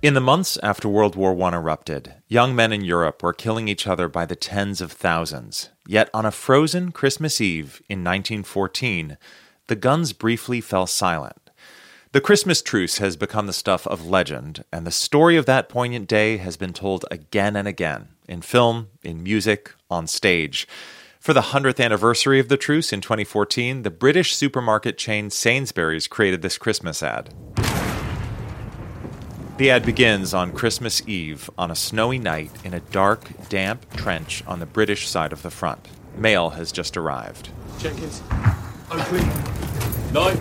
In the months after World War I erupted, young men in Europe were killing each other by the tens of thousands. Yet on a frozen Christmas Eve in 1914, the guns briefly fell silent. The Christmas truce has become the stuff of legend, and the story of that poignant day has been told again and again in film, in music, on stage. For the 100th anniversary of the truce in 2014, the British supermarket chain Sainsbury's created this Christmas ad. The ad begins on Christmas Eve on a snowy night in a dark, damp trench on the British side of the front. Mail has just arrived. Check it. Open. Night.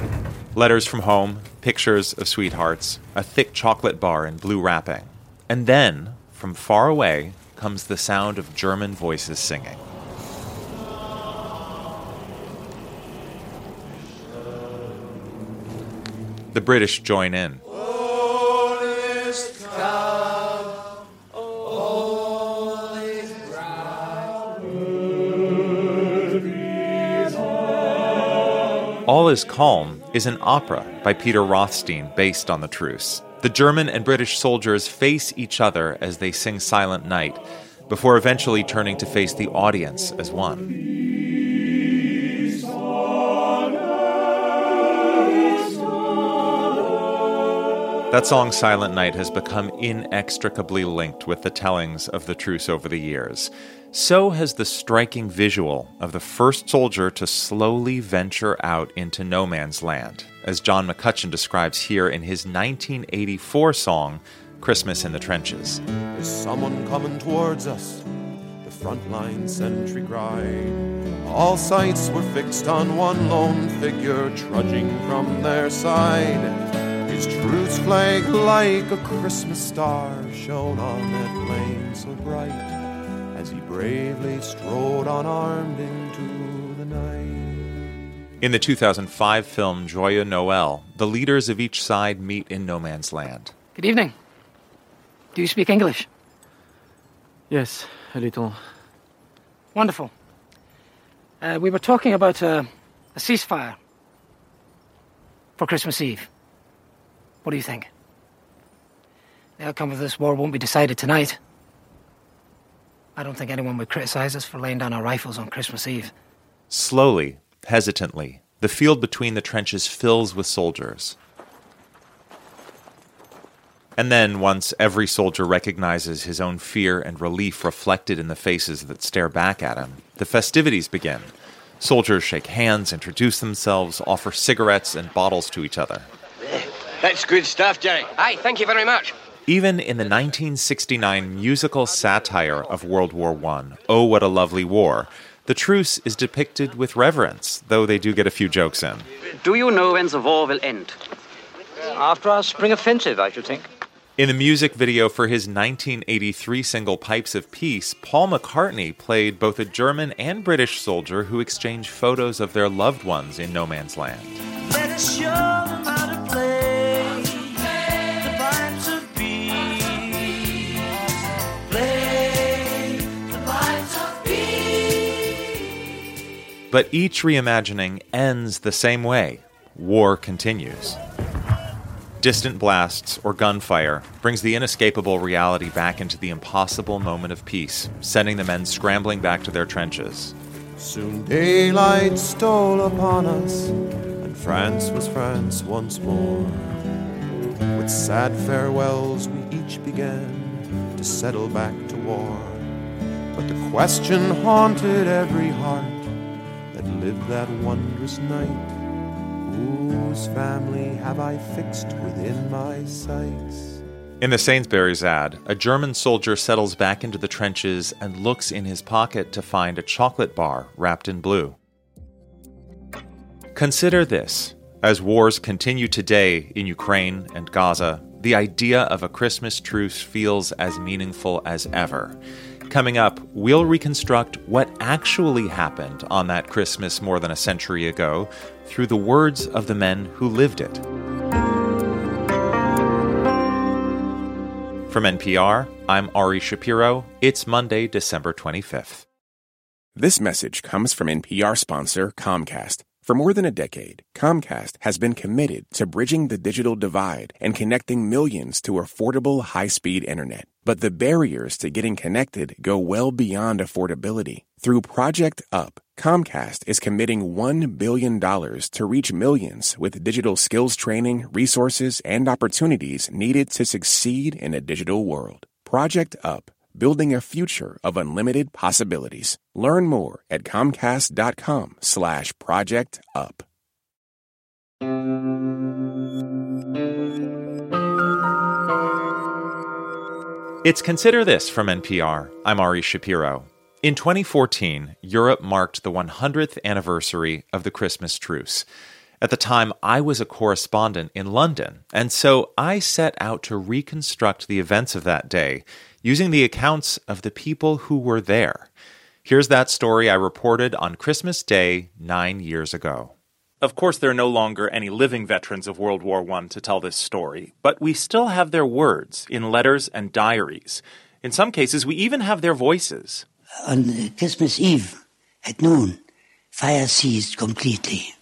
Letters from home, pictures of sweethearts, a thick chocolate bar in blue wrapping. And then, from far away, comes the sound of German voices singing. The British join in. All is Calm is an opera by Peter Rothstein based on the truce. The German and British soldiers face each other as they sing Silent Night, before eventually turning to face the audience as one. That song, Silent Night, has become inextricably linked with the tellings of the truce over the years. So has the striking visual of the first soldier to slowly venture out into no man's land, as John McCutcheon describes here in his 1984 song, Christmas in the Trenches. Is someone coming towards us? The frontline sentry cried. All sights were fixed on one lone figure trudging from their side. His truce flag, like a Christmas star, shone on that plain so bright as he bravely strode unarmed into the night. In the 2005 film Joyeux Noel, the leaders of each side meet in no man's land. Good evening. Do you speak English? Yes, a little. Wonderful. Uh, we were talking about uh, a ceasefire for Christmas Eve. What do you think? The outcome of this war won't be decided tonight. I don't think anyone would criticize us for laying down our rifles on Christmas Eve. Slowly, hesitantly, the field between the trenches fills with soldiers. And then, once every soldier recognizes his own fear and relief reflected in the faces that stare back at him, the festivities begin. Soldiers shake hands, introduce themselves, offer cigarettes and bottles to each other. That's good stuff, Jerry. Aye, thank you very much. Even in the 1969 musical satire of World War I, Oh What a Lovely War, the truce is depicted with reverence, though they do get a few jokes in. Do you know when the war will end? After our spring offensive, I should think. In the music video for his 1983 single Pipes of Peace, Paul McCartney played both a German and British soldier who exchanged photos of their loved ones in no man's land. But each reimagining ends the same way war continues. Distant blasts or gunfire brings the inescapable reality back into the impossible moment of peace, sending the men scrambling back to their trenches. Soon daylight stole upon us, and France was France once more. With sad farewells, we each began to settle back to war. But the question haunted every heart that wondrous night Whose family have I fixed within my sights? In the Sainsbury's ad, a German soldier settles back into the trenches and looks in his pocket to find a chocolate bar wrapped in blue. Consider this as wars continue today in Ukraine and Gaza, the idea of a Christmas truce feels as meaningful as ever. Coming up, we'll reconstruct what actually happened on that Christmas more than a century ago through the words of the men who lived it. From NPR, I'm Ari Shapiro. It's Monday, December 25th. This message comes from NPR sponsor Comcast. For more than a decade, Comcast has been committed to bridging the digital divide and connecting millions to affordable high speed internet. But the barriers to getting connected go well beyond affordability. Through Project Up, Comcast is committing $1 billion to reach millions with digital skills training, resources, and opportunities needed to succeed in a digital world. Project Up building a future of unlimited possibilities. Learn more at comcast.com slash project up. It's Consider This from NPR. I'm Ari Shapiro. In 2014, Europe marked the 100th anniversary of the Christmas truce. At the time, I was a correspondent in London, and so I set out to reconstruct the events of that day using the accounts of the people who were there. Here's that story I reported on Christmas Day nine years ago. Of course, there are no longer any living veterans of World War I to tell this story, but we still have their words in letters and diaries. In some cases, we even have their voices. On Christmas Eve at noon, fire ceased completely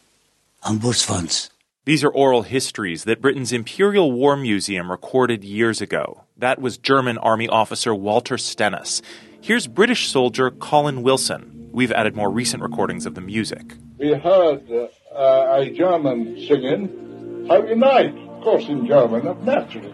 on both fronts. These are oral histories that Britain's Imperial War Museum recorded years ago. That was German Army officer Walter Stennis. Here's British soldier Colin Wilson. We've added more recent recordings of the music. We heard uh, a German singing Holy Night, of course in German, naturally.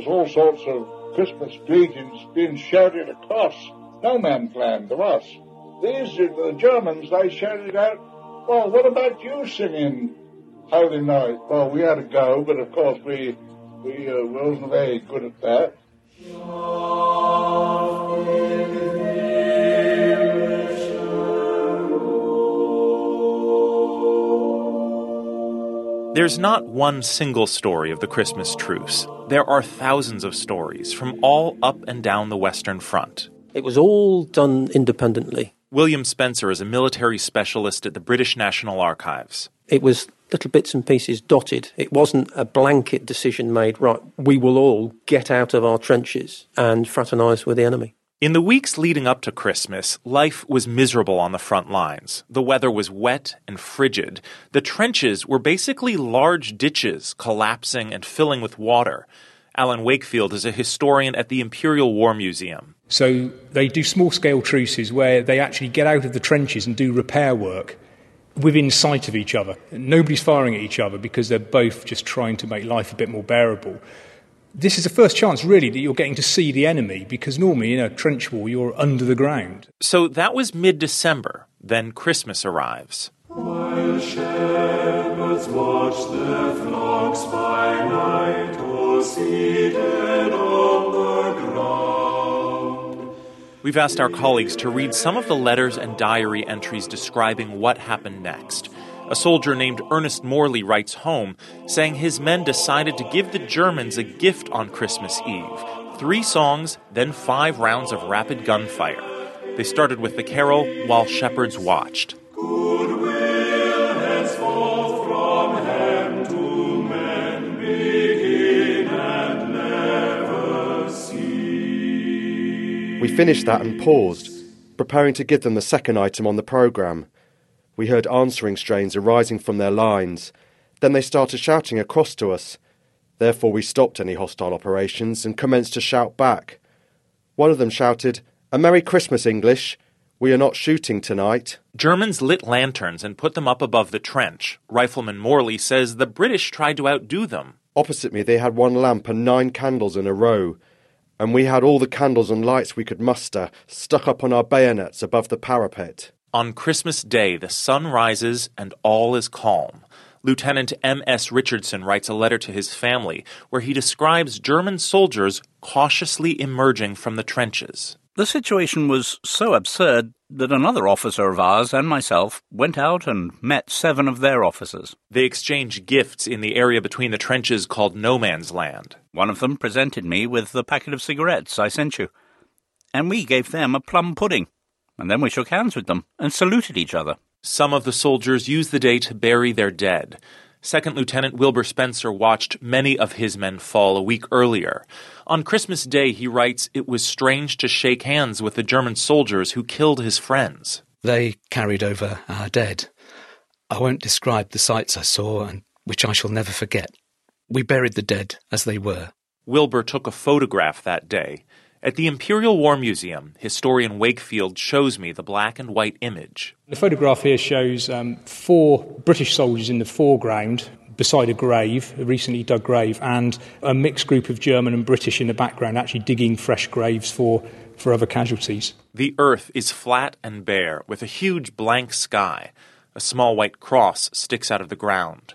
Was all sorts of Christmas greetings being shouted across no man's land to us. These, are the Germans, they shouted out, well, what about you singing Holy Night? Well, we had a go, but of course we, we uh, wasn't very good at that. There's not one single story of the Christmas truce. There are thousands of stories from all up and down the Western Front. It was all done independently. William Spencer is a military specialist at the British National Archives. It was little bits and pieces dotted. It wasn't a blanket decision made, right, we will all get out of our trenches and fraternise with the enemy. In the weeks leading up to Christmas, life was miserable on the front lines. The weather was wet and frigid. The trenches were basically large ditches collapsing and filling with water. Alan Wakefield is a historian at the Imperial War Museum. So they do small scale truces where they actually get out of the trenches and do repair work within sight of each other. Nobody's firing at each other because they're both just trying to make life a bit more bearable this is the first chance, really, that you're getting to see the enemy because normally in a trench war you're under the ground. So that was mid December. Then Christmas arrives. While shepherds watch their flocks by night, or seated on the ground. We've asked our colleagues to read some of the letters and diary entries describing what happened next. A soldier named Ernest Morley writes home, saying his men decided to give the Germans a gift on Christmas Eve three songs, then five rounds of rapid gunfire. They started with the carol While Shepherds Watched. We finished that and paused, preparing to give them the second item on the programme we heard answering strains arising from their lines. Then they started shouting across to us. Therefore, we stopped any hostile operations and commenced to shout back. One of them shouted, A Merry Christmas, English! We are not shooting tonight. Germans lit lanterns and put them up above the trench. Rifleman Morley says the British tried to outdo them. Opposite me, they had one lamp and nine candles in a row, and we had all the candles and lights we could muster stuck up on our bayonets above the parapet. On Christmas Day, the sun rises and all is calm. Lieutenant M.S. Richardson writes a letter to his family where he describes German soldiers cautiously emerging from the trenches. The situation was so absurd that another officer of ours and myself went out and met seven of their officers. They exchanged gifts in the area between the trenches called No Man's Land. One of them presented me with the packet of cigarettes I sent you, and we gave them a plum pudding and then we shook hands with them and saluted each other. Some of the soldiers used the day to bury their dead. Second Lieutenant Wilbur Spencer watched many of his men fall a week earlier. On Christmas Day, he writes, it was strange to shake hands with the German soldiers who killed his friends. They carried over our dead. I won't describe the sights I saw and which I shall never forget. We buried the dead as they were. Wilbur took a photograph that day. At the Imperial War Museum, historian Wakefield shows me the black and white image. The photograph here shows um, four British soldiers in the foreground beside a grave, a recently dug grave, and a mixed group of German and British in the background actually digging fresh graves for, for other casualties. The earth is flat and bare, with a huge blank sky. A small white cross sticks out of the ground.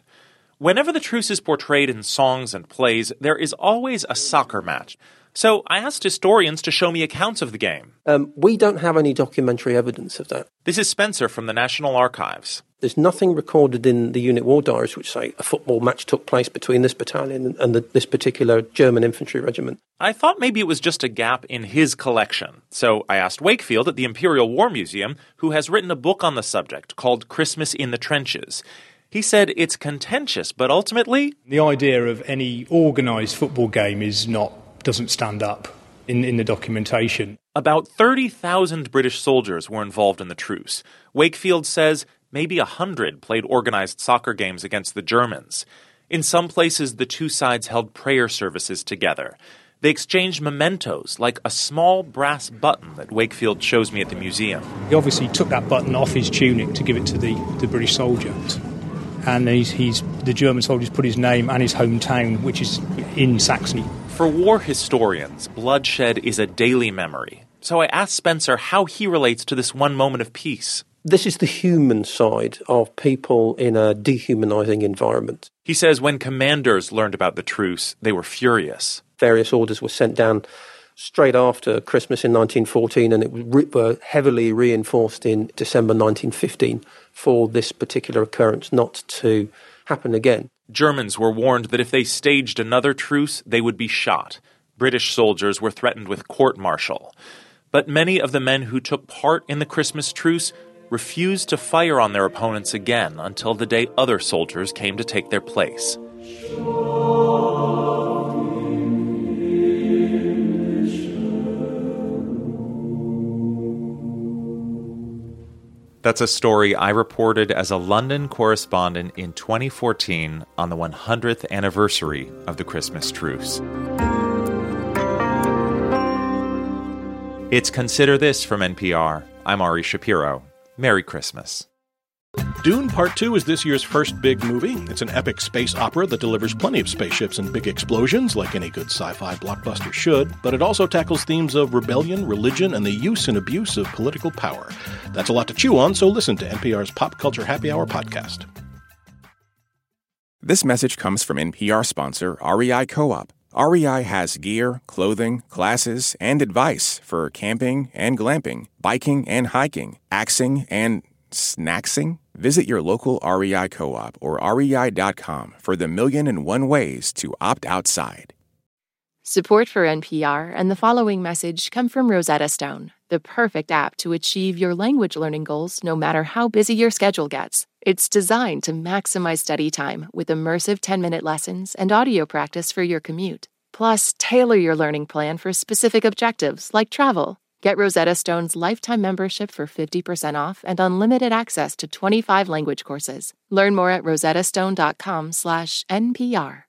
Whenever the truce is portrayed in songs and plays, there is always a soccer match. So I asked historians to show me accounts of the game. Um, we don't have any documentary evidence of that. This is Spencer from the National Archives. There's nothing recorded in the unit war diaries which say a football match took place between this battalion and the, this particular German infantry regiment. I thought maybe it was just a gap in his collection. So I asked Wakefield at the Imperial War Museum, who has written a book on the subject called Christmas in the Trenches. He said it's contentious, but ultimately. The idea of any organised football game is not doesn't stand up in, in the documentation. About 30,000 British soldiers were involved in the truce. Wakefield says maybe a hundred played organized soccer games against the Germans. In some places, the two sides held prayer services together. They exchanged mementos, like a small brass button that Wakefield shows me at the museum. He obviously took that button off his tunic to give it to the, the British soldier. And he's, he's, the German soldiers put his name and his hometown, which is in Saxony, for war historians, bloodshed is a daily memory. So I asked Spencer how he relates to this one moment of peace. This is the human side of people in a dehumanizing environment. He says when commanders learned about the truce, they were furious. Various orders were sent down straight after Christmas in 1914, and it were heavily reinforced in December 1915 for this particular occurrence not to happen again. Germans were warned that if they staged another truce, they would be shot. British soldiers were threatened with court martial. But many of the men who took part in the Christmas truce refused to fire on their opponents again until the day other soldiers came to take their place. That's a story I reported as a London correspondent in 2014 on the 100th anniversary of the Christmas truce. It's Consider This from NPR. I'm Ari Shapiro. Merry Christmas. Dune Part 2 is this year's first big movie. It's an epic space opera that delivers plenty of spaceships and big explosions, like any good sci fi blockbuster should, but it also tackles themes of rebellion, religion, and the use and abuse of political power. That's a lot to chew on, so listen to NPR's Pop Culture Happy Hour podcast. This message comes from NPR sponsor REI Co op. REI has gear, clothing, classes, and advice for camping and glamping, biking and hiking, axing and snacksing? Visit your local REI co op or rei.com for the million and one ways to opt outside. Support for NPR and the following message come from Rosetta Stone, the perfect app to achieve your language learning goals no matter how busy your schedule gets. It's designed to maximize study time with immersive 10 minute lessons and audio practice for your commute. Plus, tailor your learning plan for specific objectives like travel. Get Rosetta Stone's lifetime membership for 50% off and unlimited access to 25 language courses. Learn more at rosettastone.com/npr.